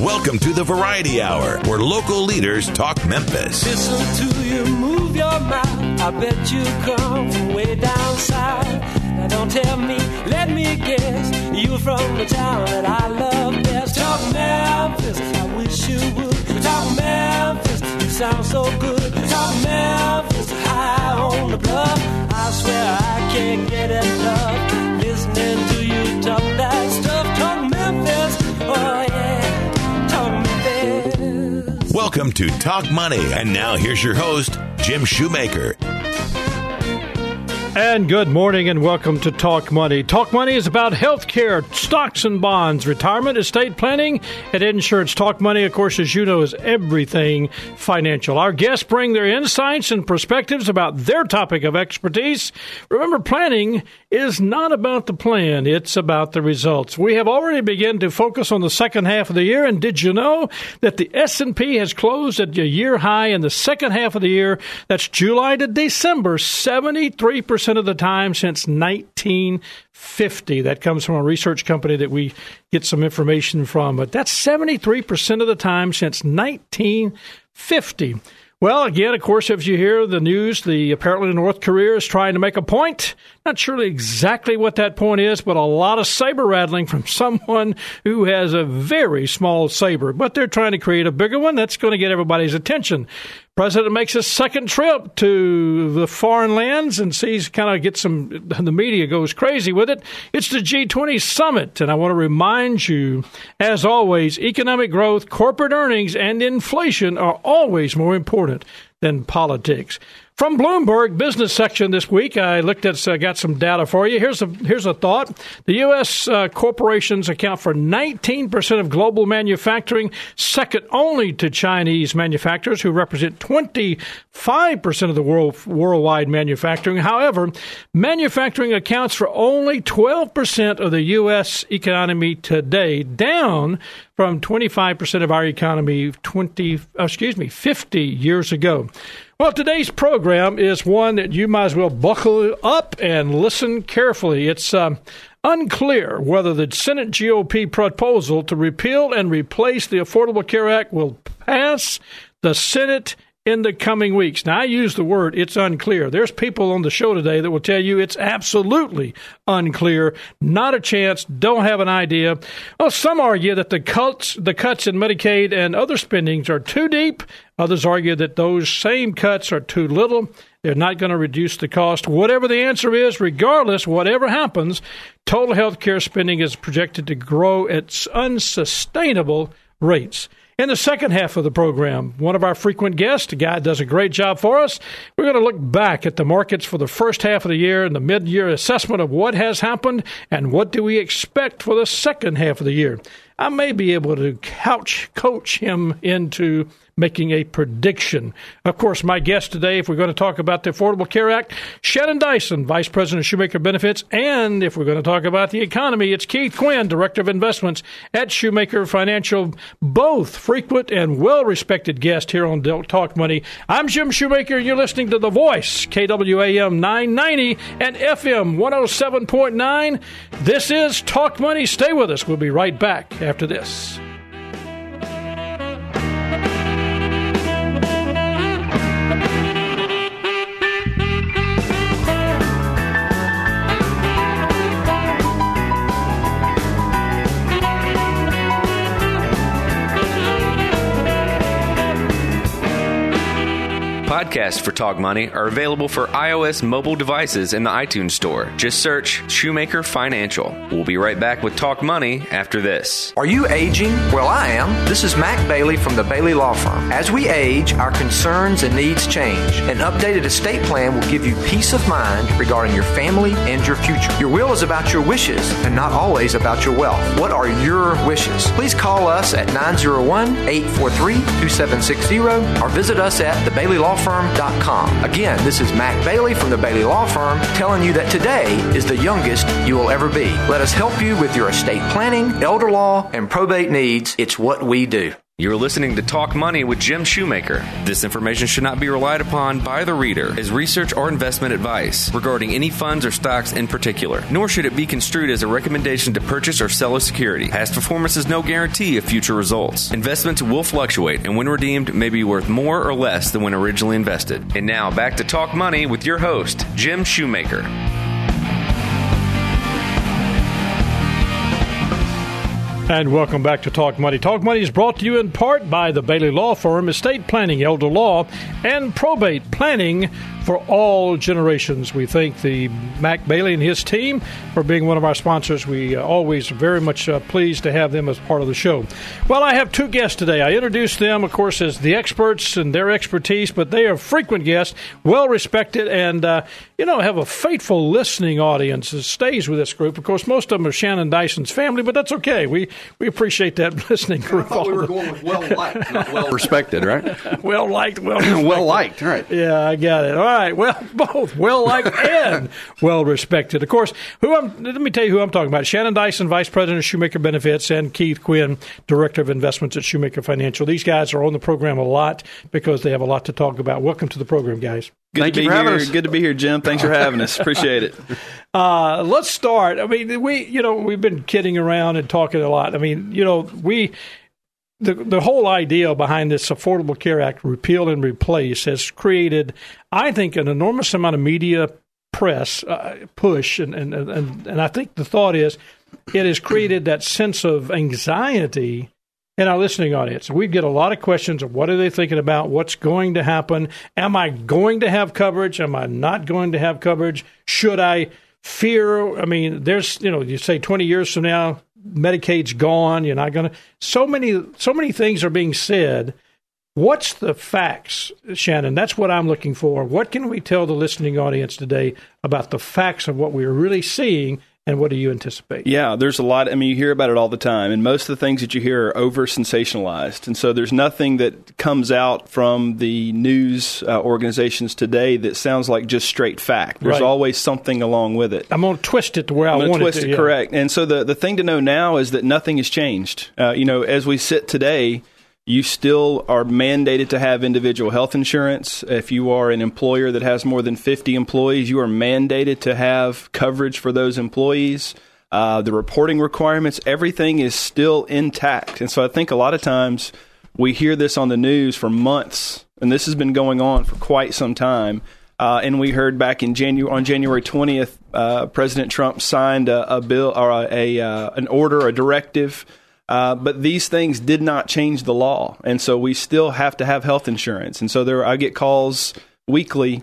Welcome to the Variety Hour, where local leaders talk Memphis. Listen to you move your mouth. I bet you come way down south. Now don't tell me, let me guess. You from the town that I love best. Talk Memphis, I wish you would. Talk Memphis, you sound so good. Talk Memphis, high on the bluff. I swear I can't get enough. Listening to you talk that stuff. Welcome to Talk Money. And now here's your host, Jim Shoemaker. And good morning and welcome to Talk Money. Talk Money is about health care, stocks and bonds, retirement, estate planning, and insurance. Talk Money, of course, as you know, is everything financial. Our guests bring their insights and perspectives about their topic of expertise. Remember, planning is not about the plan, it's about the results. We have already begun to focus on the second half of the year, and did you know that the S&P has closed at a year high in the second half of the year? That's July to December, 73% of the time since 1950. That comes from a research company that we get some information from, but that's 73% of the time since 1950. Well, again, of course, if you hear the news, the apparently North Korea is trying to make a point. Not sure exactly what that point is, but a lot of saber rattling from someone who has a very small saber. But they're trying to create a bigger one that's going to get everybody's attention. President makes his second trip to the foreign lands and sees kind of gets some. The media goes crazy with it. It's the G20 summit, and I want to remind you, as always, economic growth, corporate earnings, and inflation are always more important than politics. From Bloomberg business section this week, I looked at, uh, got some data for you. Here's a here's a thought: the U.S. Uh, corporations account for 19 percent of global manufacturing, second only to Chinese manufacturers, who represent 25 percent of the world worldwide manufacturing. However, manufacturing accounts for only 12 percent of the U.S. economy today, down from 25 percent of our economy 20, excuse me, 50 years ago. Well, today's program is one that you might as well buckle up and listen carefully. It's um, unclear whether the Senate GOP proposal to repeal and replace the Affordable Care Act will pass the Senate in the coming weeks. Now, I use the word it's unclear. There's people on the show today that will tell you it's absolutely unclear, not a chance, don't have an idea. Well, some argue that the cuts, the cuts in Medicaid and other spendings are too deep. Others argue that those same cuts are too little. They're not going to reduce the cost. Whatever the answer is, regardless, whatever happens, total health care spending is projected to grow at unsustainable rates. In the second half of the program, one of our frequent guests, a guy does a great job for us. We're going to look back at the markets for the first half of the year and the mid year assessment of what has happened and what do we expect for the second half of the year. I may be able to couch coach him into making a prediction. Of course, my guest today, if we're going to talk about the Affordable Care Act, Shannon Dyson, Vice President of Shoemaker Benefits, and if we're going to talk about the economy, it's Keith Quinn, Director of Investments at Shoemaker Financial, both frequent and well respected guests here on Talk Money. I'm Jim Shoemaker, and you're listening to The Voice, KWAM 990 and FM 107.9. This is Talk Money. Stay with us. We'll be right back after this. Podcasts for Talk Money are available for iOS mobile devices in the iTunes Store. Just search Shoemaker Financial. We'll be right back with Talk Money after this. Are you aging? Well, I am. This is Mac Bailey from the Bailey Law Firm. As we age, our concerns and needs change. An updated estate plan will give you peace of mind regarding your family and your future. Your will is about your wishes and not always about your wealth. What are your wishes? Please call us at 901 843 2760 or visit us at the Bailey Law Again, this is Mac Bailey from the Bailey Law Firm telling you that today is the youngest you will ever be. Let us help you with your estate planning, elder law, and probate needs. It's what we do. You're listening to Talk Money with Jim Shoemaker. This information should not be relied upon by the reader as research or investment advice regarding any funds or stocks in particular, nor should it be construed as a recommendation to purchase or sell a security. Past performance is no guarantee of future results. Investments will fluctuate and when redeemed may be worth more or less than when originally invested. And now back to Talk Money with your host, Jim Shoemaker. And welcome back to Talk Money. Talk Money is brought to you in part by the Bailey Law Firm, Estate Planning, Elder Law, and Probate Planning for all generations. We thank the Mac Bailey and his team for being one of our sponsors. We uh, always very much uh, pleased to have them as part of the show. Well, I have two guests today. I introduced them, of course, as the experts and their expertise, but they are frequent guests, well respected, and uh, you know have a faithful listening audience that stays with this group. Of course, most of them are Shannon Dyson's family, but that's okay. We we appreciate that listening group. I thought we were going with well liked, not well respected, right? well liked, well well liked, right? Yeah, I got it. All right. Well, both well liked and well respected. Of course, who I'm. Let me tell you who I'm talking about. Shannon Dyson, Vice President of Shoemaker Benefits, and Keith Quinn, Director of Investments at Shoemaker Financial. These guys are on the program a lot because they have a lot to talk about. Welcome to the program, guys. Good Thank to you be for having here. us. Good to be here, Jim. Thanks for having us. Appreciate it. Uh, let's start. I mean, we, you know, we've been kidding around and talking a lot. I mean, you know, we, the the whole idea behind this Affordable Care Act, repeal and replace, has created, I think, an enormous amount of media press uh, push, and, and and and I think the thought is, it has created that sense of anxiety in our listening audience. We get a lot of questions of what are they thinking about, what's going to happen, am I going to have coverage, am I not going to have coverage, should I fear? I mean, there's you know, you say 20 years from now, Medicaid's gone, you're not going to. So many, so many things are being said. What's the facts, Shannon? That's what I'm looking for. What can we tell the listening audience today about the facts of what we're really seeing, and what do you anticipate? Yeah, there's a lot. I mean, you hear about it all the time, and most of the things that you hear are over sensationalized. And so there's nothing that comes out from the news uh, organizations today that sounds like just straight fact. There's Right. always something along with it. I'm going to twist it to where I I'm going want to twist it it, yeah. correct. And so the the thing to know now is that nothing has changed. Uh, you know, as we sit today, you still are mandated to have individual health insurance. If you are an employer that has more than 50 employees, you are mandated to have coverage for those employees. Uh, the reporting requirements, everything is still intact. And so I think a lot of times we hear this on the news for months, and this has been going on for quite some time. Uh, and we heard back in January on January 20th, uh, President Trump signed a, a bill or a, a uh, an order, a directive. Uh, but these things did not change the law, and so we still have to have health insurance. And so there, I get calls weekly.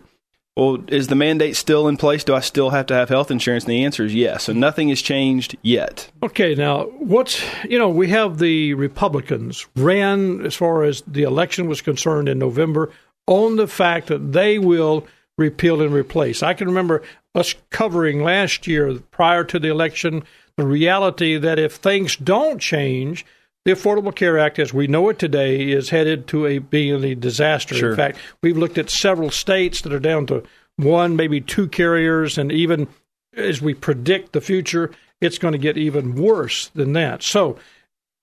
Well, is the mandate still in place? Do I still have to have health insurance? And the answer is yes. So nothing has changed yet. Okay, now what's you know we have the Republicans ran as far as the election was concerned in November on the fact that they will repeal and replace. I can remember us covering last year prior to the election the reality that if things don't change, the Affordable Care Act, as we know it today, is headed to a being a disaster. Sure. In fact, we've looked at several states that are down to one, maybe two carriers, and even as we predict the future, it's going to get even worse than that. So,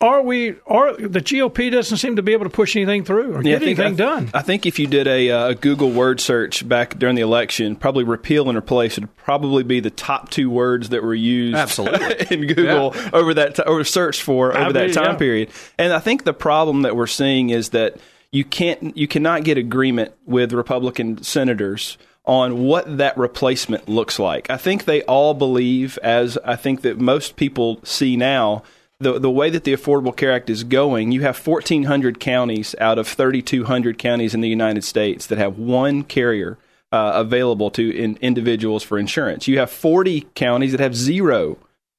are we? Are the GOP doesn't seem to be able to push anything through or get I think, anything I, done? I think if you did a, uh, a Google word search back during the election, probably repeal and replace would probably be the top two words that were used Absolutely. in Google over that t- or searched for over I that mean, time yeah. period. And I think the problem that we're seeing is that you can't you cannot get agreement with Republican senators on what that replacement looks like. I think they all believe, as I think that most people see now, the the way that the Affordable Care Act is going, you have 1,400 counties out of 3,200 counties in the United States that have one carrier uh, available to in, individuals for insurance. You have 40 counties that have zero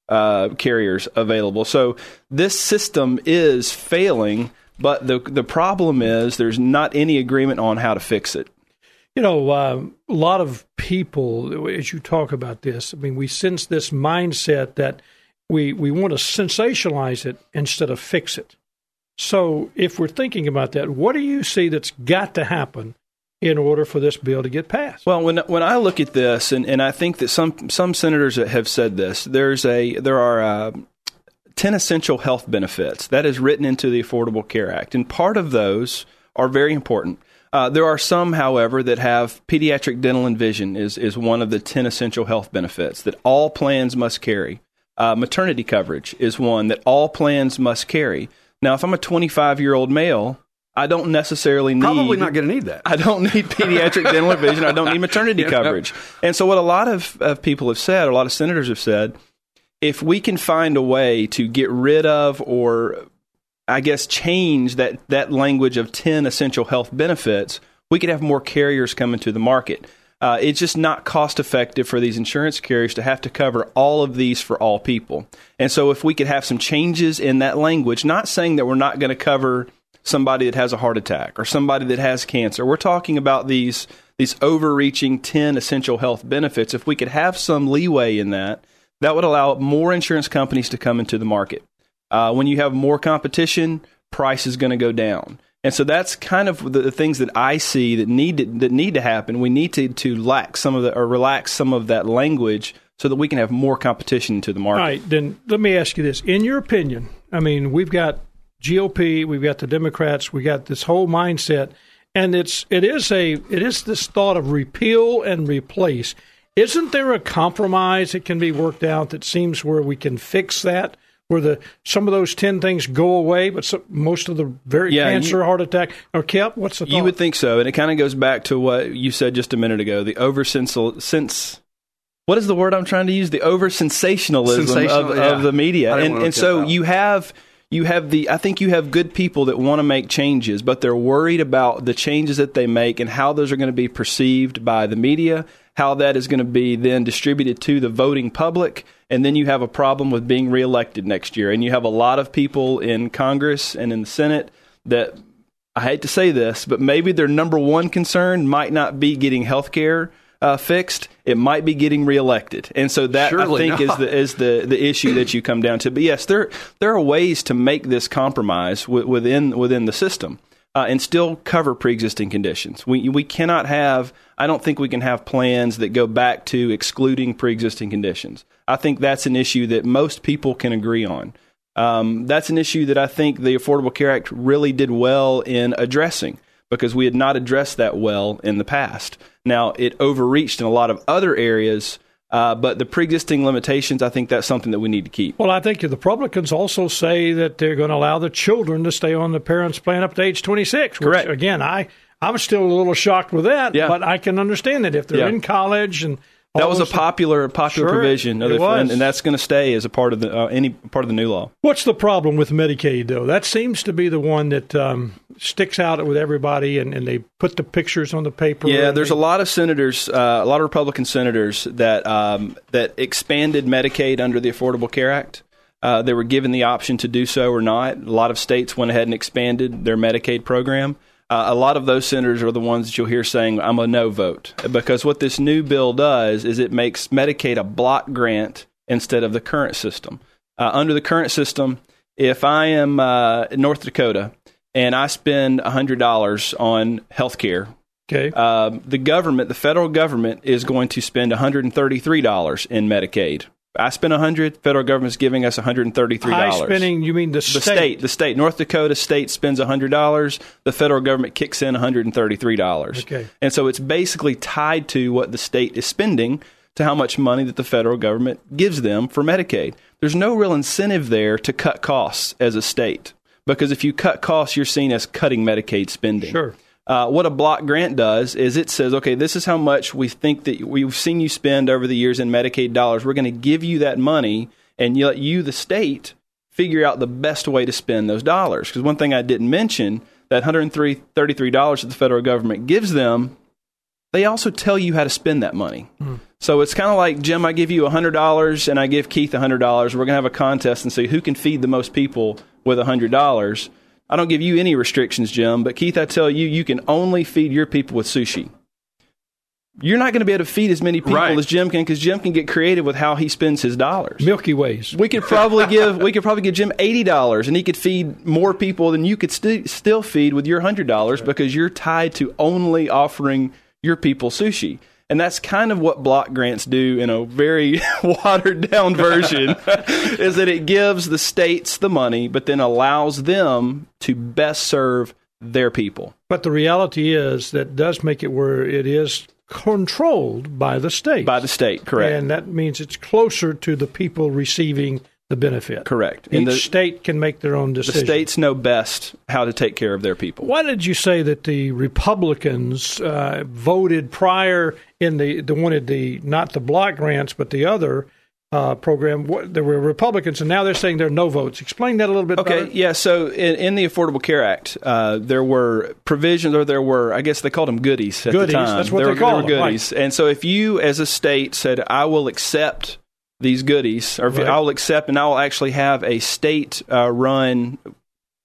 uh, carriers available. So this system is failing. But the the problem is there's not any agreement on how to fix it. You know, uh, a lot of people, as you talk about this, I mean, we sense this mindset that we we want to sensationalize it instead of fix it. So, if we're thinking about that, what do you see that's got to happen in order for this bill to get passed? Well, when when I look at this, and, and I think that some some senators have said this, there's a there are uh, 10 essential health benefits that is written into the Affordable Care Act. And part of those are very important. Uh, there are some, however, that have pediatric dental and vision is, is one of the 10 essential health benefits that all plans must carry. Uh, maternity coverage is one that all plans must carry. Now, if I'm a 25 year old male, I don't necessarily need. Probably not going to need that. I don't need pediatric dental or vision. I don't need maternity Yeah. coverage. And so, what a lot of, of people have said, a lot of senators have said, if we can find a way to get rid of or I guess change that, that language of 10 essential health benefits, we could have more carriers come into the market. Uh, it's just not cost effective for these insurance carriers to have to cover all of these for all people. And so, if we could have some changes in that language, not saying that we're not going to cover somebody that has a heart attack or somebody that has cancer, we're talking about these these overreaching 10 essential health benefits. If we could have some leeway in that, that would allow more insurance companies to come into the market. Uh, when you have more competition, price is going to go down. And so that's kind of the, the things that I see that need to, that need to happen. We need to, to lax some of the or relax some of that language so that we can have more competition to the market. All right, then let me ask you this. In your opinion, I mean, we've got GOP, we've got the Democrats, we got this whole mindset, and it's it is a it is this thought of repeal and replace. Isn't there a compromise that can be worked out that seems where we can fix that? Where the some of those ten things go away, but some, most of the very Yeah, cancer, you- heart attack are kept. What's the thought? You would think so, and it kind of goes back to what you said just a minute ago. The over sense. What is the word I'm trying to use? The over sensationalism of, yeah. of the media, and and so you have you have the. I think you have good people that want to make changes, but they're worried about the changes that they make and how those are going to be perceived by the media, how that is going to be then distributed to the voting public, and then you have a problem with being reelected next year, and you have a lot of people in Congress and in the Senate that I hate to say this, but maybe their number one concern might not be getting health care uh, fixed. It might be getting reelected, and so that Surely I think not. is the is the the issue that you come down to. But yes, there there are ways to make this compromise wi- within within the system. Uh, and still cover pre-existing conditions. We we cannot have. I don't think we can have plans that go back to excluding pre-existing conditions. I think that's an issue that most people can agree on. Um, that's an issue that I think the Affordable Care Act really did well in addressing because we had not addressed that well in the past. Now, it overreached in a lot of other areas, uh, but the pre existing limitations, I think that's something that we need to keep. Well, I think the Republicans also say that they're going to allow the children to stay on the parents' plan up to age 26. which, Correct. again, I I'm still a little shocked with that, Yeah. but I can understand that if they're Yeah. in college and That was a popular popular Sure, provision, the, and, and that's going to stay as a part of the uh, any part of the new law. What's the problem with Medicaid, though? That seems to be the one that um, sticks out with everybody, and, and they put the pictures on the paper. Yeah, there's they- a lot of senators, uh, a lot of Republican senators that um, that expanded Medicaid under the Affordable Care Act. Uh, they were given the option to do so or not. A lot of states went ahead and expanded their Medicaid program. Uh, a lot of those senators are the ones that you'll hear saying, "I'm a no vote," because what this new bill does is it makes Medicaid a block grant instead of the current system. Uh, under the current system, if I am uh, in North Dakota and I spend $100 on health care, Okay. um, the government, the federal government, is going to spend $133 in Medicaid. I spend 100 federal government's giving us $133. High spending, you mean the the state? state, the state, North Dakota state spends $100. The federal government kicks in $133. Okay. And so it's basically tied to what the state is spending to how much money that the federal government gives them for Medicaid. There's no real incentive there to cut costs as a state because if you cut costs, you're seen as cutting Medicaid spending. Sure. Uh, what a block grant does is it says, okay, this is how much we think that we've seen you spend over the years in Medicaid dollars. We're going to give you that money and you let you, the state, figure out the best way to spend those dollars. Because one thing I didn't mention, that $133 that the federal government gives them, they also tell you how to spend that money. So it's kind of like, Jim, I give you $100 and I give Keith $100. We're going to have a contest and see who can feed the most people with $100. I don't give you any restrictions, Jim, but Keith, I tell you, you can only feed your people with sushi. You're not going to be able to feed as many people Right. as Jim can because Jim can get creative with how he spends his dollars. Milky Ways. We could probably give we could probably give Jim eighty dollars, and he could feed more people than you could st- still feed with your hundred dollars because you're tied to only offering your people sushi. And that's kind of what block grants do in a very watered down version is that it gives the states the money, but then allows them to best serve their people. But the reality is that does make it where it is controlled by the state. By the state, correct. And that means it's closer to the people receiving the benefit. Correct. Each And the, state can make their own decision. the states know best how to take care of their people. Why did you say that the Republicans uh, voted prior in the the wanted the not the block grants but the other uh, program? What, there were Republicans and now they're saying there are no votes. Explain that a little bit. Okay, better. yeah. So in, in the Affordable Care Act, uh, there were provisions, or there were, I guess they called them goodies at Goodies, the time. that's what there, they call there were them, right. goodies. And so if you, as a state, said, "I will accept these goodies," or Right. I will accept, and I will actually have a state-run. let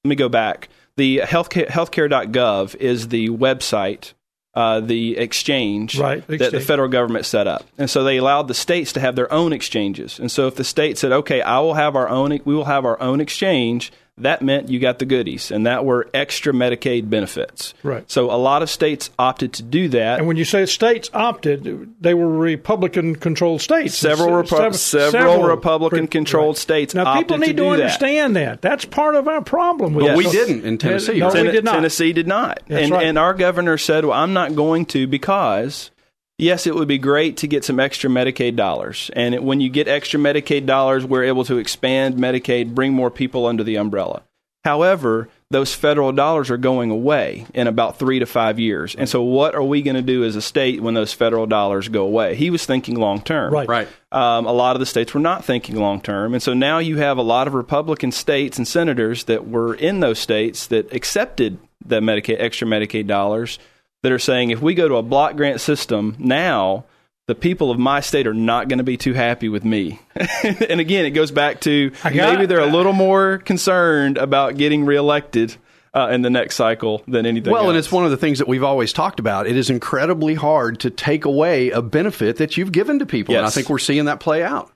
me go back. The healthcare, healthcare.gov is the website. Uh, the exchange Right, the that the federal government set up, and so they allowed the states to have their own exchanges. And so, if the state said, "Okay, I will have our own, we will have our own exchange," that meant you got the goodies, and that were extra Medicaid benefits. Right. So, a lot of states opted to do that. And when you say states opted, they were Republican-controlled states. Several, Repu- Sev- several, Republican-controlled Right. states Now, opted people need to to, do that. understand that. That's part of our problem. With But we this. didn't in Tennessee, No, right? we did not. Tennessee did not. That's and, right. and our governor said, well, I'm not going to because, yes, it would be great to get some extra Medicaid dollars. And it, when you get extra Medicaid dollars, we're able to expand Medicaid, bring more people under the umbrella. However, those federal dollars are going away in about three to five years. And so, what are we going to do as a state when those federal dollars go away? He was thinking long term. Right. Right. Um, a lot of the states were not thinking long term. And so now you have a lot of Republican states and senators that were in those states that accepted the Medicaid, extra Medicaid dollars that are saying if we go to a block grant system now, the people of my state are not going to be too happy with me. and again, it goes back to got- maybe they're a little more concerned about getting reelected uh, in the next cycle than anything Well, and it's one of the things that we've always talked about. It is incredibly hard to take away a benefit that you've given to people. And I think we're seeing that play out.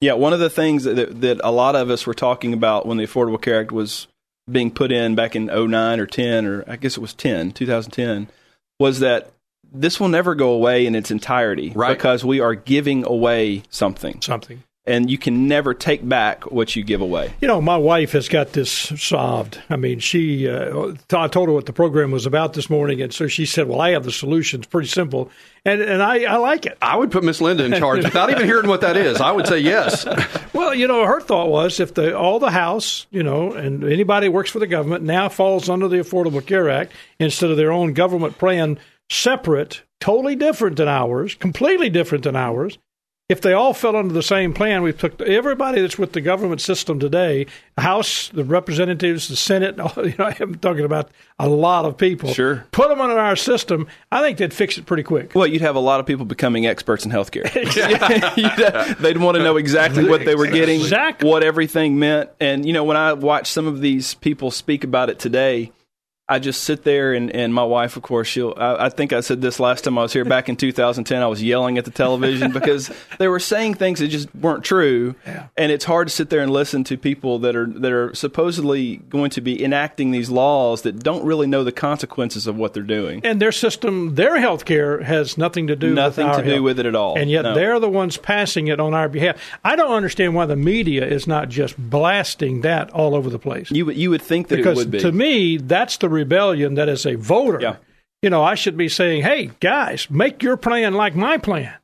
Yeah, one of the things that, that a lot of us were talking about when the Affordable Care Act was being put in back in 09 or 10, or I guess it was 10, 2010, was that this will never go away in its entirety Right. because we are giving away something. Something. And you can never take back what you give away. You know, my wife has got this solved. I mean, she, uh, I told her what the program was about this morning, and so she said, "Well, I have the solution. It's pretty simple, and and I, I like it." I would put Miss Linda in charge without even hearing what that is. I would say yes. Well, you know, her thought was if the all the House, you know, and anybody who works for the government now falls under the Affordable Care Act instead of their own government plan, separate, totally different than ours, completely different than ours. If they all fell under the same plan, we took everybody that's with the government system today, House, the representatives, the Senate. You know, I'm talking about a lot of people. Sure. put them under our system. I think they'd fix it pretty quick. Well, you'd have a lot of people becoming experts in healthcare. They'd want to know exactly what they were getting, Exactly. what everything meant. And, you know, when I watch some of these people speak about it today, I just sit there and, and my wife, of course, she'll. I, I think I said this last time I was here back in 2010. I was yelling at the television because they were saying things that just weren't true, and it's hard to sit there and listen to people that are that are supposedly going to be enacting these laws that don't really know the consequences of what they're doing. And their system, their health care has nothing to do Nothing with to our do health. with it at all. And yet No. they're the ones passing it on our behalf. I don't understand why the media is not just blasting that all over the place. You would you would think that because it would be. to me, that's the rebellion that as a voter, Yeah. you know, I should be saying, hey, guys, make your plan like my plan.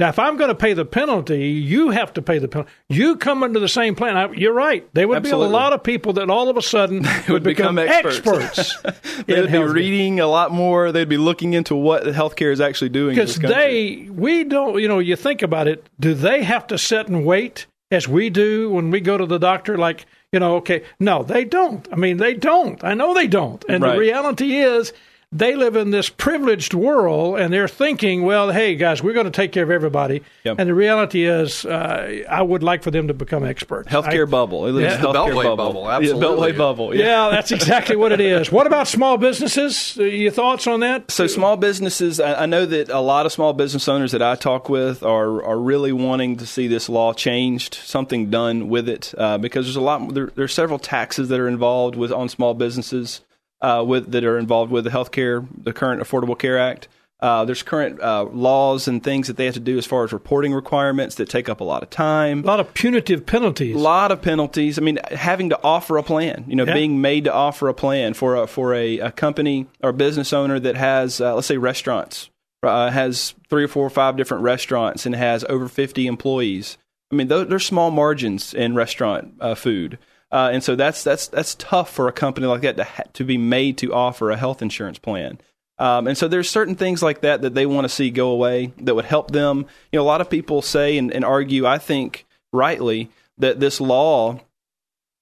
Now, if I'm going to pay the penalty, you have to pay the penalty. You come under the same plan. I, you're right. There would Absolutely. be a lot of people that all of a sudden would, become experts. experts They'd be reading a lot more. They'd be looking into what healthcare is actually doing. because they we don't you know you think about it do they have to sit and wait as we do when we go to the doctor like you know okay. No they don't. I mean they don't. I know they don't. And Right. the reality is they live in this privileged world and they're thinking well hey guys we're going to take care of everybody Yep. and the reality is uh, i would like for them to become experts healthcare I- bubble. It is Yeah. The healthcare Beltway bubble. bubble, Yeah, absolutely. Beltway bubble. yeah that's exactly what it is what about small businesses Uh, your thoughts on that So small businesses, I, I know that a lot of small business owners that I talk with are are really wanting to see this law changed, something done with it, uh, because there's a lot. There, there are several taxes that are involved with on small businesses uh, with that are involved with the healthcare, the current Affordable Care Act. Uh, there's current uh, laws and things that they have to do as far as reporting requirements that take up a lot of time. A lot of punitive penalties. A lot of penalties. I mean, having to offer a plan. You know, Yeah. being made to offer a plan for a for a, a company or business owner that has, uh, let's say, restaurants, uh, has three or four or five different restaurants and has over 50 employees. I mean, those, there's small margins in restaurant uh, food. Uh, and so that's that's that's tough for a company like that to ha- to be made to offer a health insurance plan. Um, and so there's certain things like that that they want to see go away that would help them. You know, a lot of people say and, and argue, I think rightly, that this law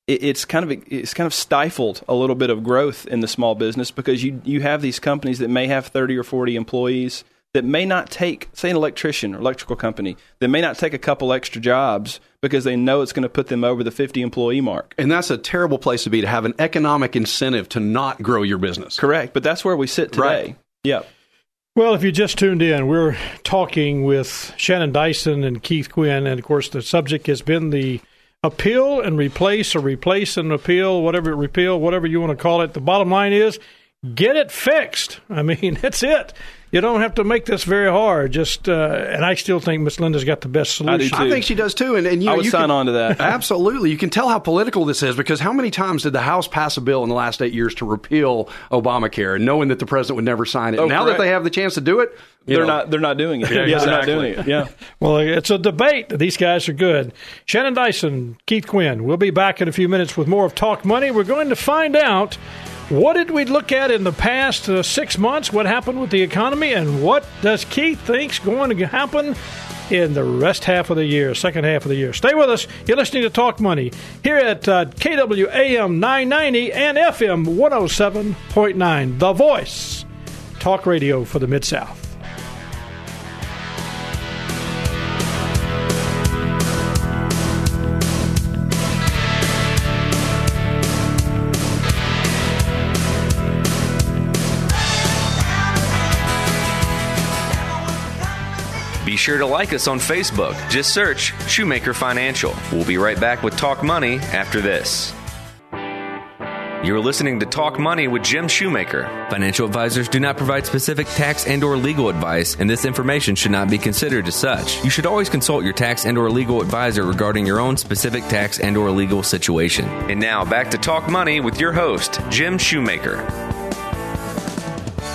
it, it's kind of it's kind of stifled a little bit of growth in the small business because you you have these companies that may have 30 or 40 employees that may not take say an electrician or electrical company that may not take a couple extra jobs because they know it's going to put them over the 50 employee mark. And that's a terrible place to be to have an economic incentive to not grow your business. Correct, but that's where we sit today. Right. Yep. Well, if you just tuned in, we're talking with Shannon Dyson and Keith Quinn, and of course, the subject has been the appeal and replace or replace and appeal, whatever repeal, whatever you want to call it. The bottom line is get it fixed. I mean, that's it. You don't have to make this very hard. Just uh, and I still think Miss Linda's got the best I do solution. too. I think she does too. And, and you, I know, would you sign can- on to that. Absolutely. You can tell how political this is because how many times did the House pass a bill in the last eight years to repeal Obamacare, knowing that the president would never sign it? Oh, now correct. that they have the chance to do it, you They're know, not. They're not doing it. Yeah, they're not exactly. doing it. Yeah. Well, it's a debate. These guys are good. Shannon Dyson, Keith Quinn. We'll be back in a few minutes with more of Talk Money. We're going to find out what did we look at in the past uh, six months, what happened with the economy, and what does Keith think's going to happen in the rest half of the year, second half of the year. Stay with us. You're listening to Talk Money here at uh, KWAM 990 and FM 107.9, The Voice, talk radio for the Mid South. Sure to like us on Facebook. Just search Shoemaker Financial. We'll be right back with Talk Money after this. You're listening to Talk Money with Jim Shoemaker. Financial advisors do not provide specific tax and or legal advice, and this information should not be considered as such. You should always consult your tax and or legal advisor regarding your own specific tax and or legal situation. And now back to Talk Money with your host, Jim Shoemaker.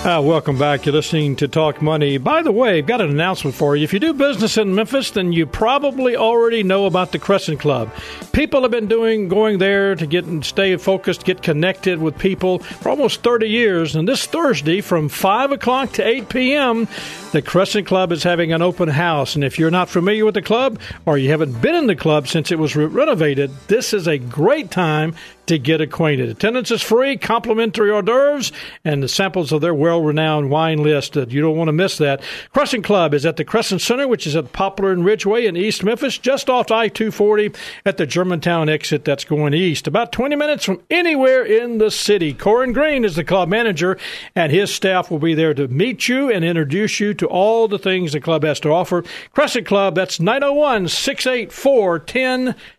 Uh, welcome back. You're listening to Talk Money. By the way, I've got an announcement for you. If you do business in Memphis, then you probably already know about the Crescent Club. People have been doing going there to get and stay focused, get connected with people for almost 30 years. And this Thursday, from 5 o'clock to 8 p.m., the Crescent Club is having an open house. And if you're not familiar with the club or you haven't been in the club since it was re- renovated, this is a great time to get acquainted. Attendance is free, complimentary hors d'oeuvres, and the samples of their well renowned wine list. You don't want to miss that. Crescent Club is at the Crescent Center, which is at Poplar and Ridgeway in East Memphis, just off I 240 at the Germantown exit that's going east. About 20 minutes from anywhere in the city. Corin Green is the club manager, and his staff will be there to meet you and introduce you to all the things the club has to offer. Crescent Club, that's 901 684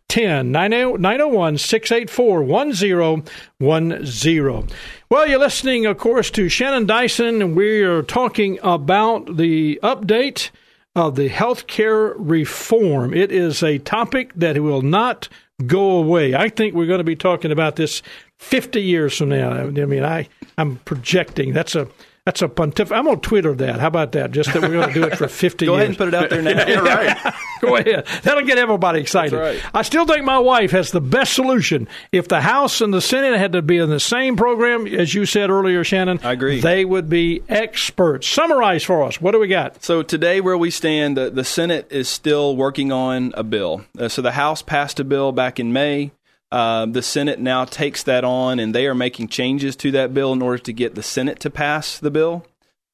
1010. 901 684 1010. Well, you're listening, of course, to Shannon Dyson, and we are talking about the update of the health care reform. It is a topic that will not go away. I think we're going to be talking about this 50 years from now. I mean, I, I'm projecting. That's a that's a pontif. I'm going to Twitter that. How about that? Just that we're going to do it for 50 Go years. ahead and put it out there now. yeah, right. Go ahead. That'll get everybody excited. Right. I still think my wife has the best solution. If the House and the Senate had to be in the same program, as you said earlier, Shannon, I agree. They would be experts. Summarize for us. What do we got? So today, where we stand, the, the Senate is still working on a bill. Uh, so the House passed a bill back in May. Uh, the Senate now takes that on, and they are making changes to that bill in order to get the Senate to pass the bill.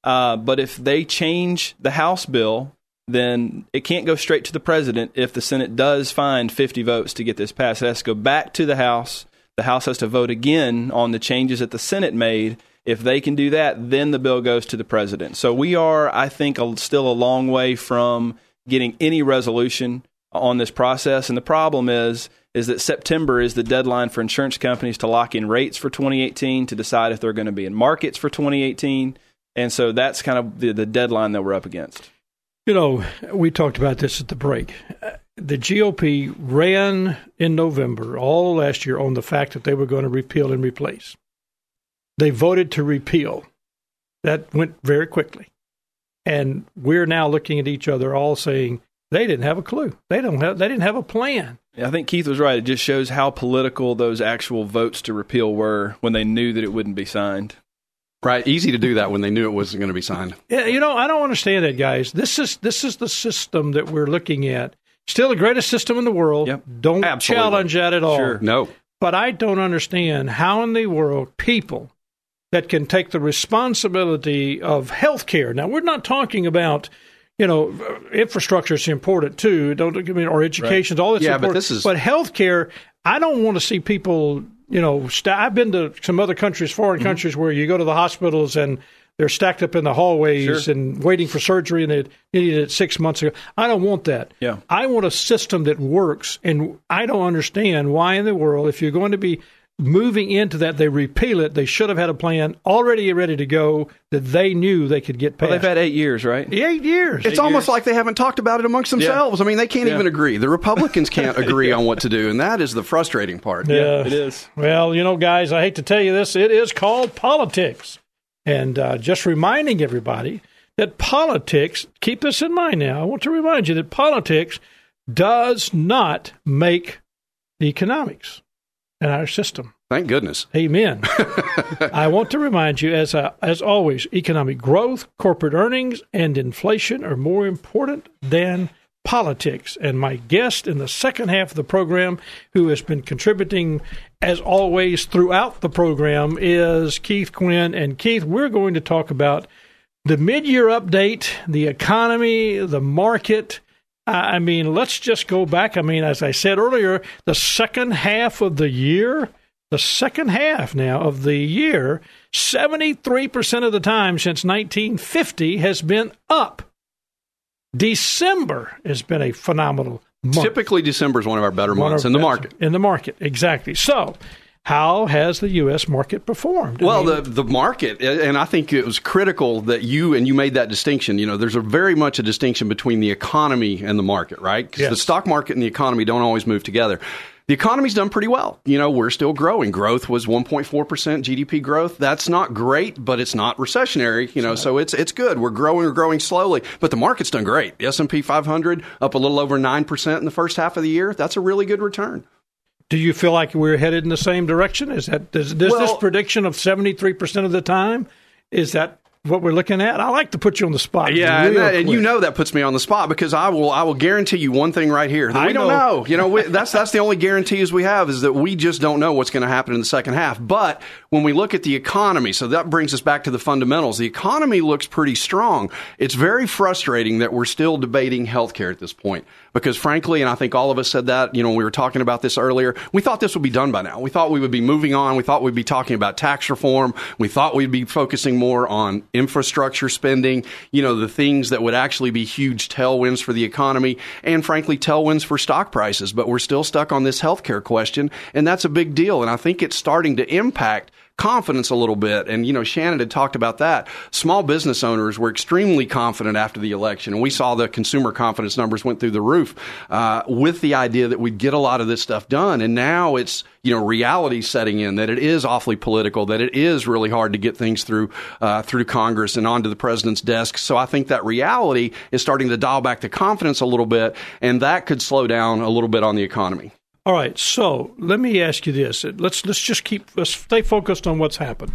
Uh, but if they change the House bill, then it can't go straight to the president if the Senate does find 50 votes to get this passed. It has to go back to the House. The House has to vote again on the changes that the Senate made. If they can do that, then the bill goes to the president. So we are, I think, a, still a long way from getting any resolution on this process. And the problem is, is that September is the deadline for insurance companies to lock in rates for 2018 to decide if they're going to be in markets for 2018. And so that's kind of the, the deadline that we're up against. You know, we talked about this at the break. The GOP ran in November, all last year, on the fact that they were going to repeal and replace. They voted to repeal. That went very quickly. And we're now looking at each other all saying they didn't have a clue. They don't have they didn't have a plan. I think Keith was right. It just shows how political those actual votes to repeal were when they knew that it wouldn't be signed. Right, easy to do that when they knew it wasn't going to be signed. Yeah, you know, I don't understand that, guys. This is this is the system that we're looking at. Still the greatest system in the world. Yep. Don't Absolutely. challenge that at all. Sure. No, But I don't understand how in the world people that can take the responsibility of health care. Now, we're not talking about, you know, infrastructure is important too. Don't get me or education, all that's Yeah, but this is- but health care, I don't want to see people, you know, st- I've been to some other countries, foreign Mm-hmm. countries, where you go to the hospitals and they're stacked up in the hallways Sure. and waiting for surgery and they needed it six months ago. I don't want that. Yeah. I want a system that works, and I don't understand why in the world, if you're going to be moving into that, they repeal it. They should have had a plan already ready to go that they knew they could get past. Well, they've had eight years, right? eight years. It's almost like they haven't talked about it amongst themselves. I mean, they can't Yeah. even agree. The Republicans can't agree on what to do, and that is the frustrating part. Yeah. It is. Well, you know, guys, I hate to tell you this. It is called politics. And uh, just reminding everybody that politics, keep this in mind now. I want to remind you that politics does not make economics in our system. Thank goodness. Amen. I want to remind you, as uh, as always, economic growth, corporate earnings, and inflation are more important than politics. And my guest in the second half of the program, who has been contributing as always throughout the program, is Keith Quinn. And Keith, we're going to talk about the mid-year update, the economy, the market. I I mean, let's just go back. I mean, as I said earlier, the second half of the year, the second half now of the year, 73% of the time since 1950 has been up. December has been a phenomenal month. Typically, December is one of our better One months in the market. In the market, exactly. So, how has the U.S. market performed? I Well, mean, the the market, and I think it was critical that you and you made that distinction. You know, there's a very much a distinction between the economy and the market, right? Because Yes. the stock market and the economy don't always move together. The economy's done pretty well. You know, we're still growing. Growth was 1.4% GDP growth. That's not great, but it's not recessionary, you know, so it's it's good. We're growing, we're growing slowly, but the market's done great. The S&P 500 up a little over 9% in the first half of the year. That's a really good return. Do you feel like we're headed in the same direction? Is that does, does this prediction of 73% of the time is that what we're looking at? I like to put you on the spot. Yeah, and, that, and you know that puts me on the spot because I will I will guarantee you one thing right here that I we don't know. know. You know, we, that's that's the only guarantees we have is that we just don't know what's going to happen in the second half. But when we look at the economy, so that brings us back to the fundamentals. The economy looks pretty strong. It's very frustrating that we're still debating healthcare at this point because frankly, and I think all of us said that, you know, we were talking about this earlier, we thought this would be done by now. We thought we would be moving on. We thought we'd be talking about tax reform. We thought we'd be focusing more on infrastructure spending, you know, the things that would actually be huge tailwinds for the economy and frankly tailwinds for stock prices. But we're still stuck on this healthcare question, and that's a big deal. And I think it's starting to impact confidence a little bit. And, you know, Shannon had talked about that. Small business owners were extremely confident after the election. And we saw the consumer confidence numbers went through the roof uh, with the idea that we'd get a lot of this stuff done. And now it's, you know, reality setting in that it is awfully political, that it is really hard to get things through, uh, through Congress and onto the president's desk. So I think that reality is starting to dial back the confidence a little bit. And that could slow down a little bit on the economy. All right, so let me ask you this. Let's let's just keep let's stay focused on what's happened.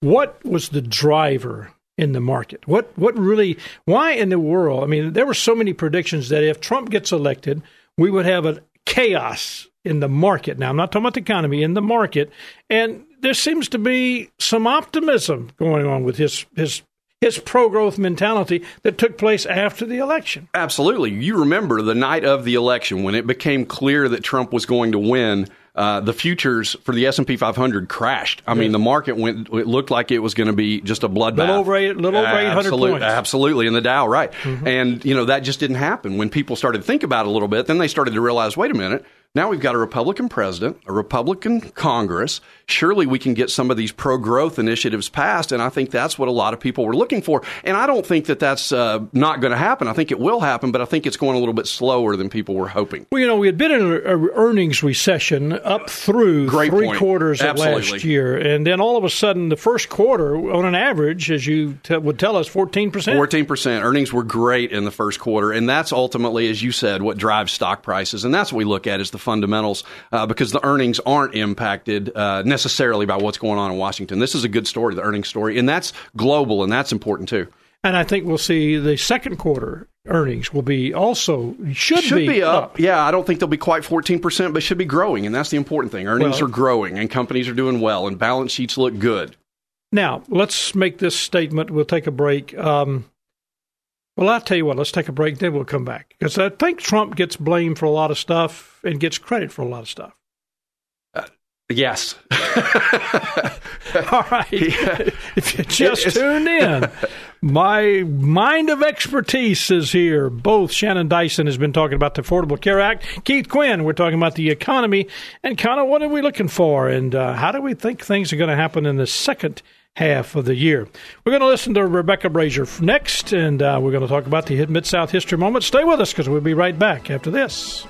What was the driver in the market? What what really why in the world? I mean, there were so many predictions that if Trump gets elected, we would have a chaos in the market. Now, I'm not talking about the economy, in the market. And there seems to be some optimism going on with his his his pro-growth mentality that took place after the election. Absolutely. You remember the night of the election when it became clear that Trump was going to win. Uh, the futures for the S and P 500 crashed. I mean, the market went. It looked like it was going to be just a bloodbath. Little over eight- little over 800 Absolute- points. Absolutely, in the Dow, right? And you know that just didn't happen. When people started to think about it a little bit, then they started to realize, wait a minute, Now we've got a Republican president, a Republican Congress. Surely we can get some of these pro growth initiatives passed. And I think that's what a lot of people were looking for. And I don't think that that's uh, not going to happen. I think it will happen, but I think it's going a little bit slower than people were hoping. Well, you know, we had been in an earnings recession up through Great three point. quarters Absolutely. of last year. And then all of a sudden, the first quarter, on an average, as you t- would tell us, 14%. 14% earnings were great in the first quarter. And that's ultimately, as you said, what drives stock prices. And that's what we look at is the fundamentals uh, because the earnings aren't impacted uh, necessarily by what's going on in Washington. This is a good story, the earnings story. And that's global, and that's important too. And I think we'll see the second quarter earnings will be also should, Should be up. Yeah, I don't think they'll be quite 14%, but should be growing. And that's the important thing. Earnings Well- are growing, and companies are doing well, and balance sheets look good. Now, let's make this statement. We'll take a break. Um, well, I'll tell you what, let's take a break, then we'll come back. Because I think Trump gets blamed for a lot of stuff and gets credit for a lot of stuff. Yes. All right. If you just tuned in, my mind of expertise is here. Both Shannon Dyson has been talking about the Affordable Care Act. Keith Quinn, we're talking about the economy and kind of what are we looking for and uh, how do we think things are going to happen in the second half of the year. We're going to listen to Rebecca Brazier next, and uh, we're going to talk about the Mid South History Moment. Stay with us because we'll be right back after this.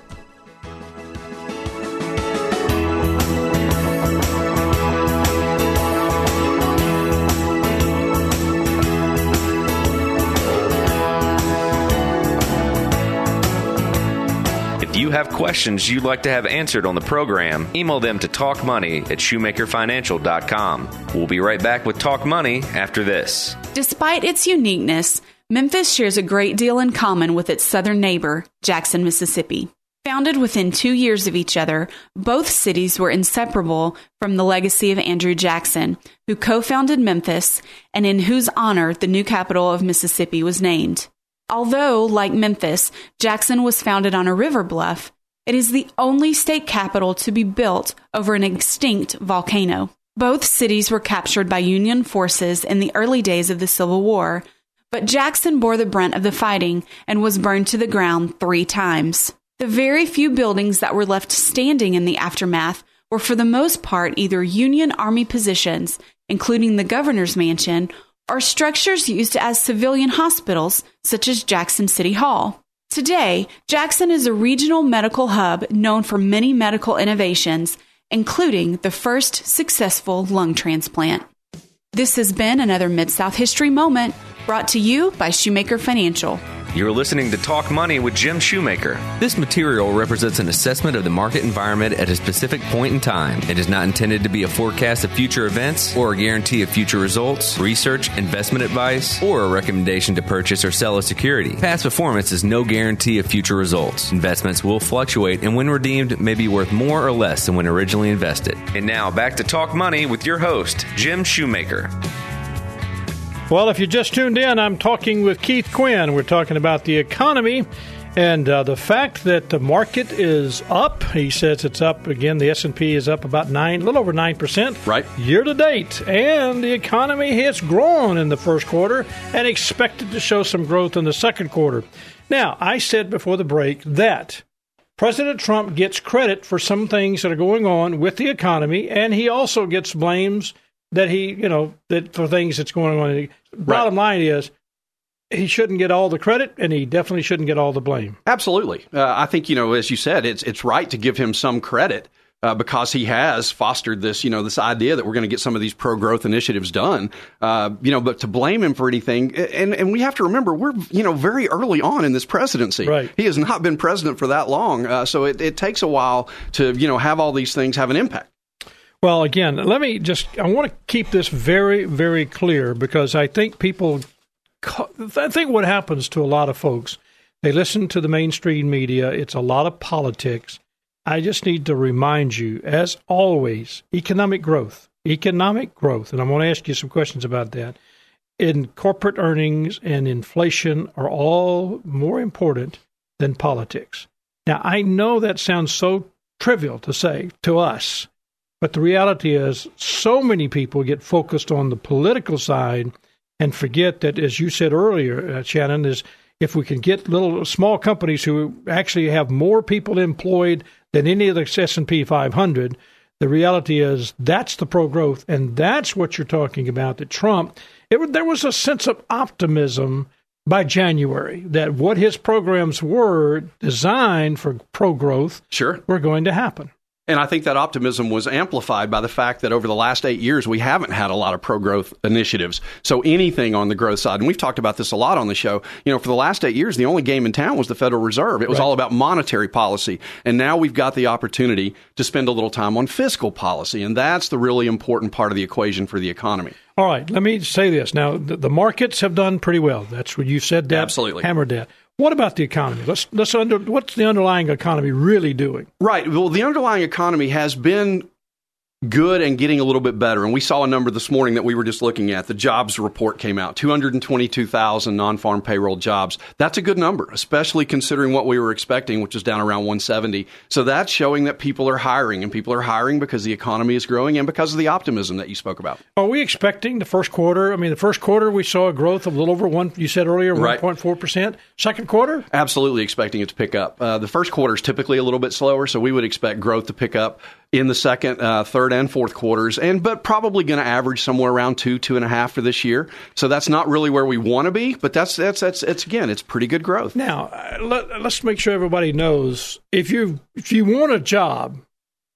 Have questions you'd like to have answered on the program, email them to talkmoney at shoemakerfinancial.com. We'll be right back with Talk Money after this. Despite its uniqueness, Memphis shares a great deal in common with its southern neighbor, Jackson, Mississippi. Founded within two years of each other, both cities were inseparable from the legacy of Andrew Jackson, who co founded Memphis and in whose honor the new capital of Mississippi was named. Although, like Memphis, Jackson was founded on a river bluff, it is the only state capital to be built over an extinct volcano. Both cities were captured by Union forces in the early days of the Civil War, but Jackson bore the brunt of the fighting and was burned to the ground three times. The very few buildings that were left standing in the aftermath were for the most part either Union Army positions, including the governor's mansion, or structures used as civilian hospitals, such as Jackson City Hall. Today, Jackson is a regional medical hub known for many medical innovations, including the first successful lung transplant. This has been another Mid South History Moment brought to you by Shoemaker Financial. You're listening to Talk Money with Jim Shoemaker. This material represents an assessment of the market environment at a specific point in time. It is not intended to be a forecast of future events or a guarantee of future results, research, investment advice, or a recommendation to purchase or sell a security. Past performance is no guarantee of future results. Investments will fluctuate and when redeemed may be worth more or less than when originally invested. And now back to Talk Money with your host, Jim Shoemaker. Well, if you just tuned in, I'm talking with Keith Quinn. We're talking about the economy and uh, the fact that the market is up. He says it's up again. The S and P is up about nine, a little over nine percent, Right. year to date, and the economy has grown in the first quarter and expected to show some growth in the second quarter. Now, I said before the break that President Trump gets credit for some things that are going on with the economy, and he also gets blames that he, you know, that for things that's going on. Bottom line is, he shouldn't get all the credit, and he definitely shouldn't get all the blame. Absolutely. Uh, I think, you know, as you said, it's, it's right to give him some credit. Uh, because he has fostered this, you know, this idea that we're going to get some of these pro-growth initiatives done, uh, you know, but to blame him for anything, and and we have to remember we're, you know, very early on in this presidency. Right. He has not been president for that long, uh, so it, it takes a while to, you know, have all these things have an impact. Well, again, let me just, I want to keep this very, very clear because I think people, I think what happens to a lot of folks, they listen to the mainstream media, it's a lot of politics. I just need to remind you, as always, economic growth, economic growth, and I'm going to ask you some questions about that. In corporate earnings and inflation are all more important than politics. Now, I know that sounds so trivial to say to us, but the reality is, so many people get focused on the political side and forget that, as you said earlier, uh, Shannon, is if we can get little small companies who actually have more people employed than any of the S&P 500. The reality is that's the pro growth, and that's what you're talking about. That Trump, it, there was a sense of optimism by January that what his programs were designed for pro growth Sure. were going to happen. And I think that optimism was amplified by the fact that over the last eight years, we haven't had a lot of pro growth initiatives. So anything on the growth side, and we've talked about this a lot on the show, you know, for the last eight years, the only game in town was the Federal Reserve. It was all about monetary policy. And now we've got the opportunity to spend a little time on fiscal policy. And that's the really important part of the equation for the economy. All right, let me say this. Now, the, the markets have done pretty well. That's what you said that. Absolutely. Hammered that. What about the economy? Let's let's under what's the underlying economy really doing? Right. Well, the underlying economy has been good and getting a little bit better. And we saw a number this morning that we were just looking at. The jobs report came out 222,000 non farm payroll jobs. That's a good number, especially considering what we were expecting, which is down around 170. So that's showing that people are hiring, and people are hiring because the economy is growing and because of the optimism that you spoke about. Are we expecting the first quarter? I mean, the first quarter we saw a growth of a little over one. You said earlier, one Right. point four percent. Second quarter, Absolutely expecting it to pick up. Uh, the first quarter is typically a little bit slower, so we would expect growth to pick up in the second, uh, third, and fourth quarters, and but probably going to average somewhere around two, two and a half for this year. So that's not really where we want to be, but that's that's that's it's again, it's pretty good growth. Now, uh, let, let's make sure everybody knows if you if you want a job,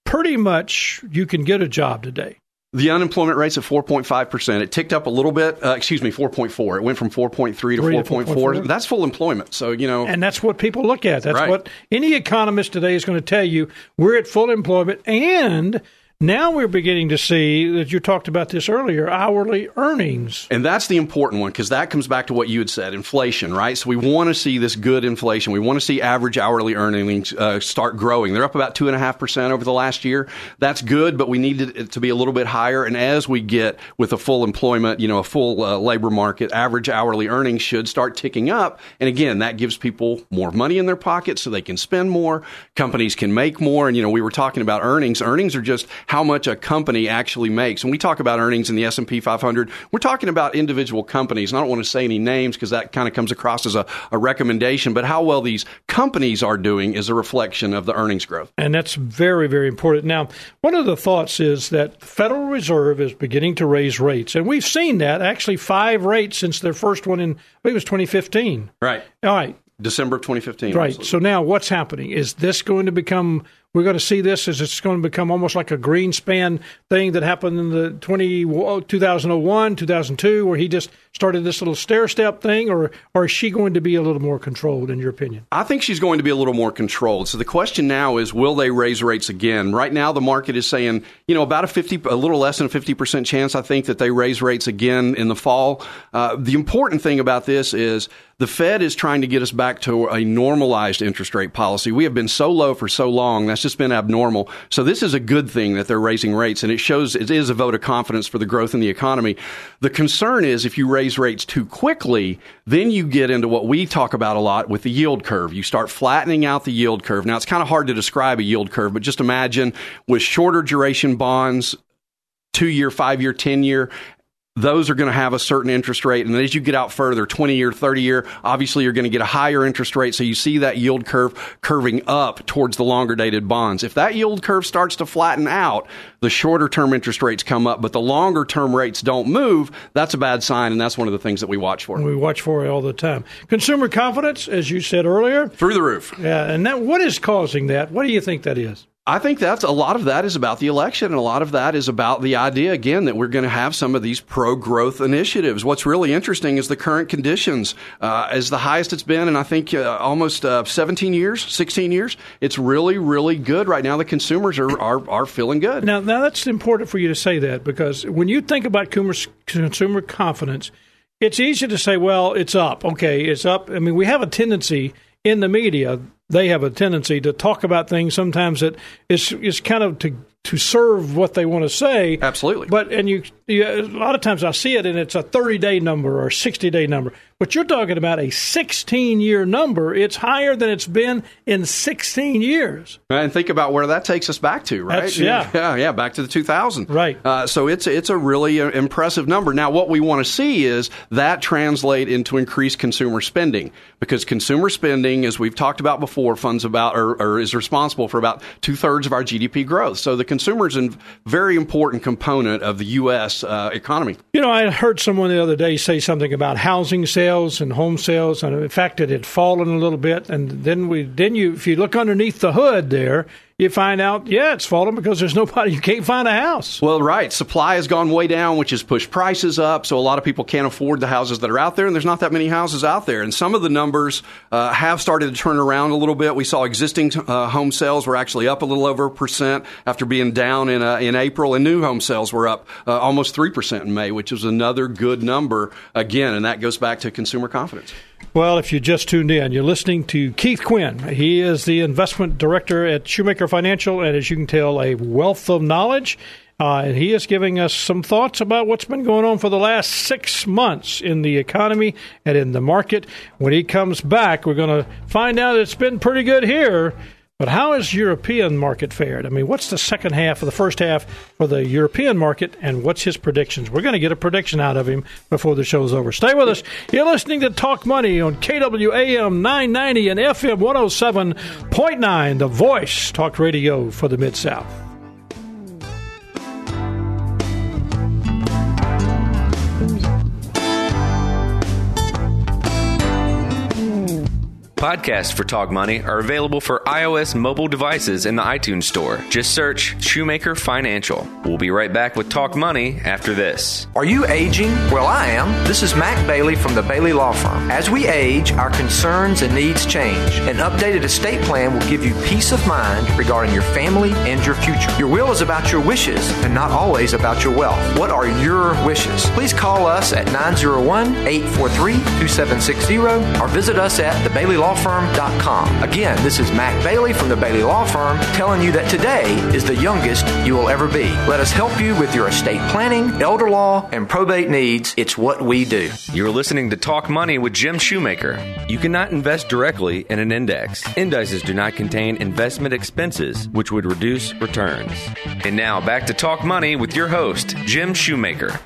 pretty much you can get a job today. The unemployment rate's at 4.5%. It ticked up a little bit, uh, excuse me, 4.4. It went from 4.3 to 4.4. 4.4. That's full employment. So, you know, And that's what people look at. That's Right. what any economist today is going to tell you. We're at full employment. And now we're beginning to see that you talked about this earlier hourly earnings. And that's the important one because that comes back to what you had said inflation, right? So we want to see this good inflation. We want to see average hourly earnings uh, start growing. They're up about 2.5% over the last year. That's good, but we need it to be a little bit higher. And as we get with a full employment, you know, a full uh, labor market, average hourly earnings should start ticking up. And again, that gives people more money in their pockets so they can spend more. Companies can make more. And, you know, we were talking about earnings. Earnings are just how much a company actually makes. When we talk about earnings in the S&P 500, we're talking about individual companies. And I don't want to say any names because that kind of comes across as a, a recommendation, but how well these companies are doing is a reflection of the earnings growth. And that's very, very important. Now, one of the thoughts is that the Federal Reserve is beginning to raise rates. And we've seen that actually five rates since their first one in, I think it was 2015. Right. All right. December of 2015. Right. absolutely. So now what's happening? Is this going to become, we're going to see this as it's going to become almost like a Greenspan thing that happened in the 20, 2001, 2002, where he just started this little stair step thing? Or, or is she going to be a little more controlled, in your opinion? I think she's going to be a little more controlled. So the question now is, will they raise rates again? Right now, the market is saying, you know, about a fifty, a little less than a fifty percent chance. I think that they raise rates again in the fall. Uh, the important thing about this is the Fed is trying to get us back to a normalized interest rate policy. We have been so low for so long; that's just been abnormal. So this is a good thing that they're raising rates, and it shows it is a vote of confidence for the growth in the economy. The concern is if you raise rates too quickly, then you get into what we talk about a lot with the yield curve. You start flattening out the yield curve. Now, it's kind of hard to describe a yield curve, but just imagine with shorter duration bonds, two year, five year, 10 year, those are going to have a certain interest rate. And as you get out further, 20 year, 30 year, obviously you're going to get a higher interest rate. So you see that yield curve curving up towards the longer dated bonds. If that yield curve starts to flatten out, the shorter term interest rates come up, but the longer term rates don't move. That's a bad sign. And that's one of the things that we watch for. We watch for it all the time. Consumer confidence, as you said earlier. Through the roof. Yeah, and that, what is causing that? What do you think that is? I think that's a lot of that is about the election, and a lot of that is about the idea again that we're going to have some of these pro-growth initiatives. What's really interesting is the current conditions uh, is the highest it's been in I think uh, almost uh, 17 years, 16 years. It's really, really good right now. The consumers are are, are feeling good. Now, now that's important for you to say that because when you think about consumer confidence, it's easy to say, well, it's up. Okay, it's up. I mean, we have a tendency in the media, they have a tendency to talk about things sometimes that is is kind of to to serve what they want to say. Absolutely. But and you a lot of times I see it and it's a 30 day number or 60 day number. But you're talking about a 16 year number. It's higher than it's been in 16 years. And think about where that takes us back to, right? That's, yeah. yeah, yeah, back to the 2000. Right. Uh, so it's it's a really uh, impressive number. Now, what we want to see is that translate into increased consumer spending because consumer spending, as we've talked about before, funds about or, or is responsible for about two thirds of our GDP growth. So the consumer is a very important component of the U.S. Uh, economy. You know, I heard someone the other day say something about housing sales and home sales, and in fact, it had fallen a little bit. And then we, then you, if you look underneath the hood there, you find out, yeah, it's fallen because there's nobody, you can't find a house. Well, right. Supply has gone way down, which has pushed prices up. So a lot of people can't afford the houses that are out there, and there's not that many houses out there. And some of the numbers uh, have started to turn around a little bit. We saw existing uh, home sales were actually up a little over a percent after being down in, uh, in April, and new home sales were up uh, almost 3% in May, which is another good number again, and that goes back to consumer confidence. Well, if you just tuned in, you're listening to Keith Quinn. He is the investment director at Shoemaker Financial, and as you can tell, a wealth of knowledge. Uh, and he is giving us some thoughts about what's been going on for the last six months in the economy and in the market. When he comes back, we're going to find out it's been pretty good here. But how has European market fared? I mean, what's the second half of the first half for the European market, and what's his predictions? We're going to get a prediction out of him before the show's over. Stay with us. You're listening to Talk Money on KWAM 990 and FM 107.9, the voice talk radio for the Mid South. Podcasts for Talk Money are available for iOS mobile devices in the iTunes Store. Just search Shoemaker Financial. We'll be right back with Talk Money after this. Are you aging? Well, I am. This is Mac Bailey from the Bailey Law Firm. As we age, our concerns and needs change. An updated estate plan will give you peace of mind regarding your family and your future. Your will is about your wishes and not always about your wealth. What are your wishes? Please call us at 901 843 2760 or visit us at the Bailey Law Firm.com. Again, this is Mac Bailey from the Bailey Law Firm telling you that today is the youngest you will ever be. Let us help you with your estate planning, elder law, and probate needs. It's what we do. You're listening to Talk Money with Jim Shoemaker. You cannot invest directly in an index. Indices do not contain investment expenses, which would reduce returns. And now back to Talk Money with your host, Jim Shoemaker.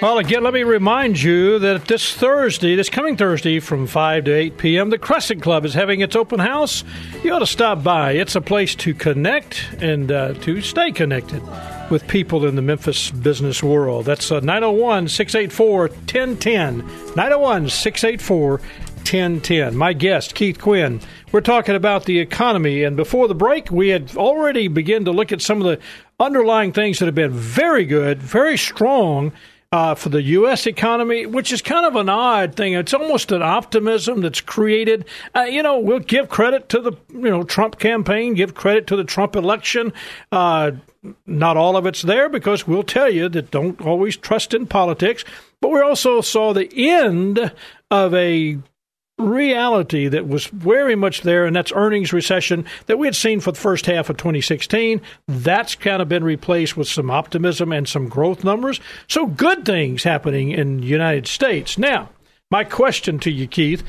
Well, again, let me remind you that this Thursday, this coming Thursday from 5 to 8 p.m., the Crescent Club is having its open house. You ought to stop by. It's a place to connect and uh, to stay connected with people in the Memphis business world. That's uh, 901 684 1010. 901 684 1010. My guest, Keith Quinn. We're talking about the economy, and before the break, we had already begun to look at some of the underlying things that have been very good, very strong uh, for the U.S. economy, which is kind of an odd thing. It's almost an optimism that's created. Uh, you know, we'll give credit to the you know Trump campaign, give credit to the Trump election. Uh, not all of it's there because we'll tell you that don't always trust in politics. But we also saw the end of a reality that was very much there, and that's earnings recession that we had seen for the first half of 2016. That's kind of been replaced with some optimism and some growth numbers. So good things happening in the United States. Now, my question to you, Keith.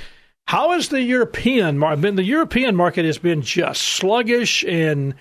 How is the European market? Been? The European market has been just sluggish and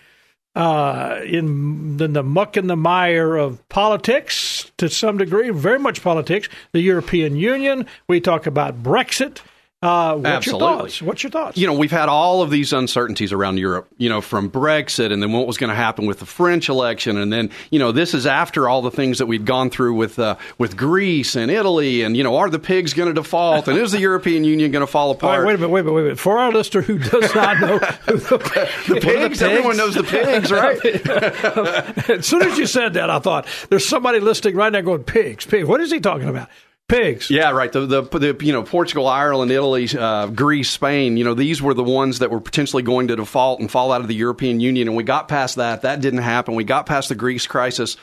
uh, in, in the muck and the mire of politics to some degree, very much politics. The European Union, we talk about Brexit. Uh, what's Absolutely. your thoughts? What's your thoughts? You know, we've had all of these uncertainties around Europe, you know, from Brexit and then what was going to happen with the French election. And then, you know, this is after all the things that we've gone through with, uh, with Greece and Italy. And, you know, are the pigs going to default? And is the European Union going to fall apart? right, wait a minute, wait a minute, wait a minute. For our listener who does not know who the, the pigs? Everyone knows the pigs, right? as soon as you said that, I thought there's somebody listening right now going, pigs, pigs. What is he talking about? Pigs. Yeah, right. The, the, the you know Portugal, Ireland, Italy, uh, Greece, Spain. You know these were the ones that were potentially going to default and fall out of the European Union, and we got past that. That didn't happen. We got past the Greece crisis.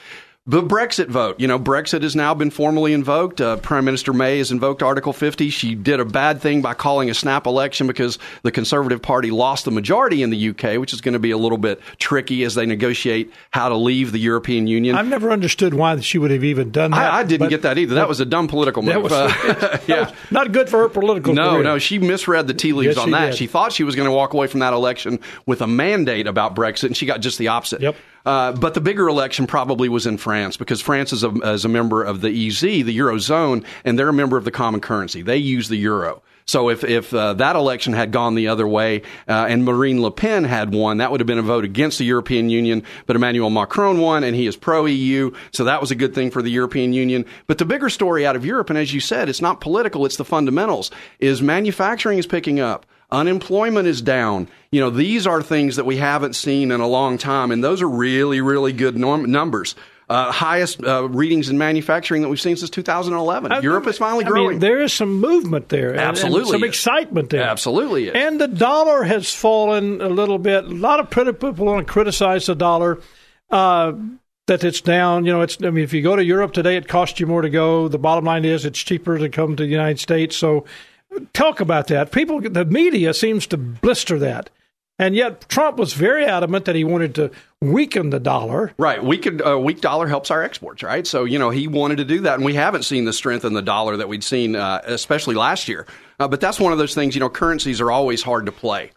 The Brexit vote. You know, Brexit has now been formally invoked. Uh, Prime Minister May has invoked Article 50. She did a bad thing by calling a snap election because the Conservative Party lost the majority in the UK, which is going to be a little bit tricky as they negotiate how to leave the European Union. I've never understood why she would have even done that. I, I didn't get that either. That was a dumb political move. That was, Uh, that yeah. was not good for her political No, career. no, she misread the tea leaves Yes, on she that. did. She thought she was going to walk away from that election with a mandate about Brexit, and she got just the opposite. Yep. Uh, but the bigger election probably was in France because France is a, is a member of the EZ, the Eurozone, and they're a member of the common currency. They use the euro. So if, if uh, that election had gone the other way uh, and Marine Le Pen had won, that would have been a vote against the European Union. But Emmanuel Macron won, and he is pro EU, so that was a good thing for the European Union. But the bigger story out of Europe, and as you said, it's not political; it's the fundamentals. Is manufacturing is picking up. Unemployment is down. You know, these are things that we haven't seen in a long time, and those are really, really good norm- numbers. Uh, highest uh, readings in manufacturing that we've seen since 2011. I- Europe is finally I growing. mean, there is some movement there. and- and Absolutely some is. excitement there. Absolutely is. And the dollar has fallen a little bit. A lot of people want to criticize the dollar. Uh, that it's down, you know. It's. I mean, if you go to Europe today, it costs you more to go. The bottom line is, it's cheaper to come to the United States. So, talk about that. People, the media seems to blister that, and yet Trump was very adamant that he wanted to weaken the dollar. Right. We could a weak dollar helps our exports, right? So you know he wanted to do that, and we haven't seen the strength in the dollar that we'd seen, uh, especially last year. Uh, but that's one of those things. You know, currencies are always hard to play,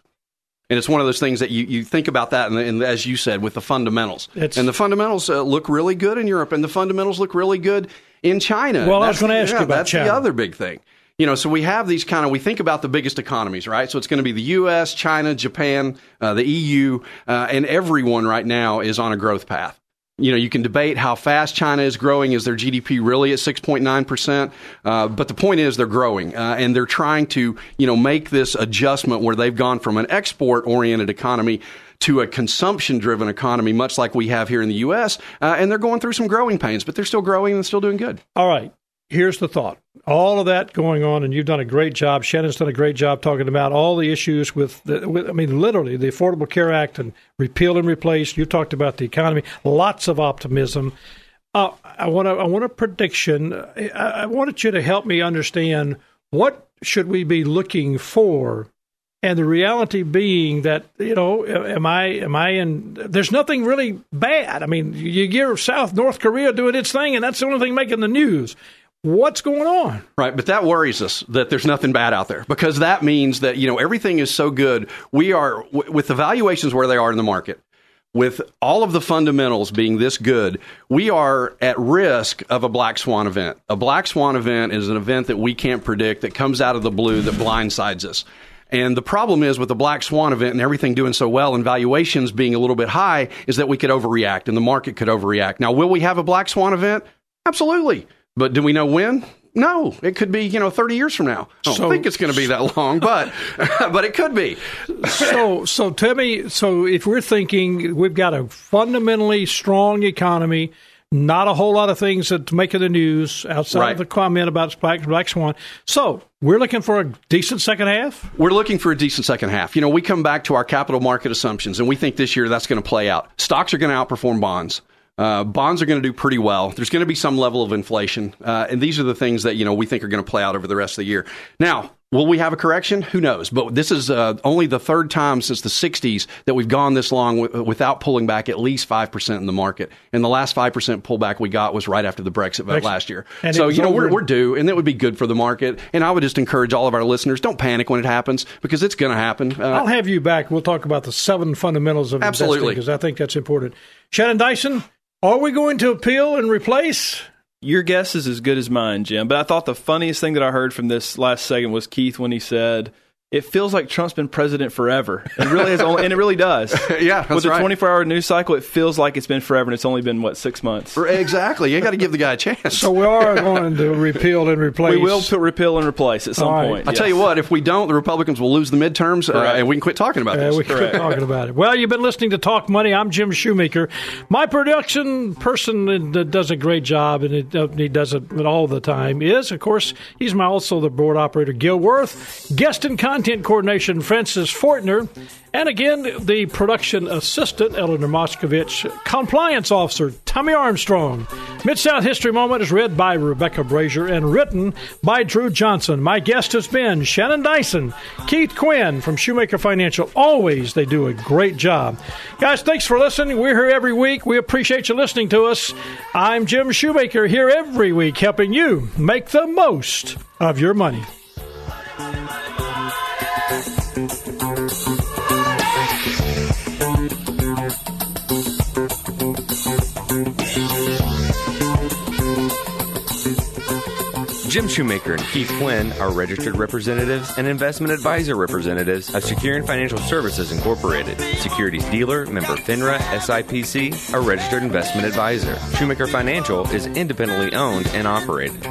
and it's one of those things that you, you think about that, and, and as you said, with the fundamentals, It's- and the fundamentals uh, look really good in Europe, and the fundamentals look really good in China. Well, I was That's gonna the- ask you about that's China. the other big thing. You know, so we have these kind of we think about the biggest economies, right? So it's going to be the U.S., China, Japan, uh, the EU, uh, and everyone right now is on a growth path. You know, you can debate how fast China is growing. Is their GDP really at 6.9%? Uh, but the point is they're growing, uh, and they're trying to, you know, make this adjustment where they've gone from an export oriented economy to a consumption driven economy, much like we have here in the U.S., uh, and they're going through some growing pains, but they're still growing and still doing good. All right. Here's the thought. All of that going on, and you've done a great job. Shannon's done a great job talking about all the issues with, the, with I mean, literally the Affordable Care Act and repeal and replace. You talked about the economy. Lots of optimism. Uh, I want want a prediction. I, I wanted you to help me understand what should we be looking for, and the reality being that you know, am I am I in? There's nothing really bad. I mean, you hear South North Korea doing its thing, and that's the only thing making the news. What's going on? Right, but that worries us that there's nothing bad out there because that means that you know everything is so good. We are w- with the valuations where they are in the market, with all of the fundamentals being this good, we are at risk of a black swan event. A black swan event is an event that we can't predict that comes out of the blue that blindsides us. And the problem is with the black swan event and everything doing so well and valuations being a little bit high is that we could overreact and the market could overreact. Now, will we have a black swan event? Absolutely. But do we know when? No, it could be you know thirty years from now. I don't So- think it's going to be that long, but but it could be. so so tell me so if we're thinking we've got a fundamentally strong economy not a whole lot of things that making the news outside Right. of the comment about black, black swan so we're looking for a decent second half We're looking for a decent second half. You know, we come back to our capital market assumptions, and we think this year that's going to play out. Stocks are going to outperform bonds. Uh, bonds are going to do pretty well. There's going to be some level of inflation, uh, and these are the things that you know we think are going to play out over the rest of the year. Now, will we have a correction? Who knows? But this is uh, only the third time since the '60s that we've gone this long w- without pulling back at least five percent in the market. And the last five percent pullback we got was right after the Brexit vote Brexit. last year. And so you know we're, we're due, and that would be good for the market. And I would just encourage all of our listeners: don't panic when it happens because it's going to happen. Uh, i'll have you back we'll talk about the seven fundamentals of Absolutely. because i think that's important shannon dyson are we going to appeal and replace Your guess is as good as mine, Jim. But I thought the funniest thing that I heard from this last segment was Keith when he said, "It feels like Trump's been president forever." It really has, only, and it really does. Yeah, that's with the right. 24-hour news cycle, it feels like it's been forever, and it's only been what six months. exactly. You got to give the guy a chance. so we are going to repeal and replace We will put repeal and replace at some All right. point. I tell you what, if we don't, the Republicans will lose the midterms, uh, and we can quit talking about Uh, this. we can quit talking about it. Well, you've been listening to Talk Money. I'm Jim Shoemaker. My production person that does a great job, and it, uh, he does it all the time, is, of course, he's my also the board operator, Gil Worth. Guest and content. Content coordination, Francis Fortner. And again, the production assistant, Eleanor Moskovich, compliance officer, Tommy Armstrong. Mid South History Moment is read by Rebecca Brazier and written by Drew Johnson. My guest has been Shannon Dyson, Keith Quinn from Shoemaker Financial. Always, they do a great job. Guys, thanks for listening. We're here every week. We appreciate you listening to us. I'm Jim Shoemaker here every week helping you make the most of your money. Jim Shoemaker and Keith Quinn are registered representatives and investment advisor representatives of Securian Financial Services Incorporated, securities dealer, member FINRA, SIPC, a registered investment advisor. Shoemaker Financial is independently owned and operated.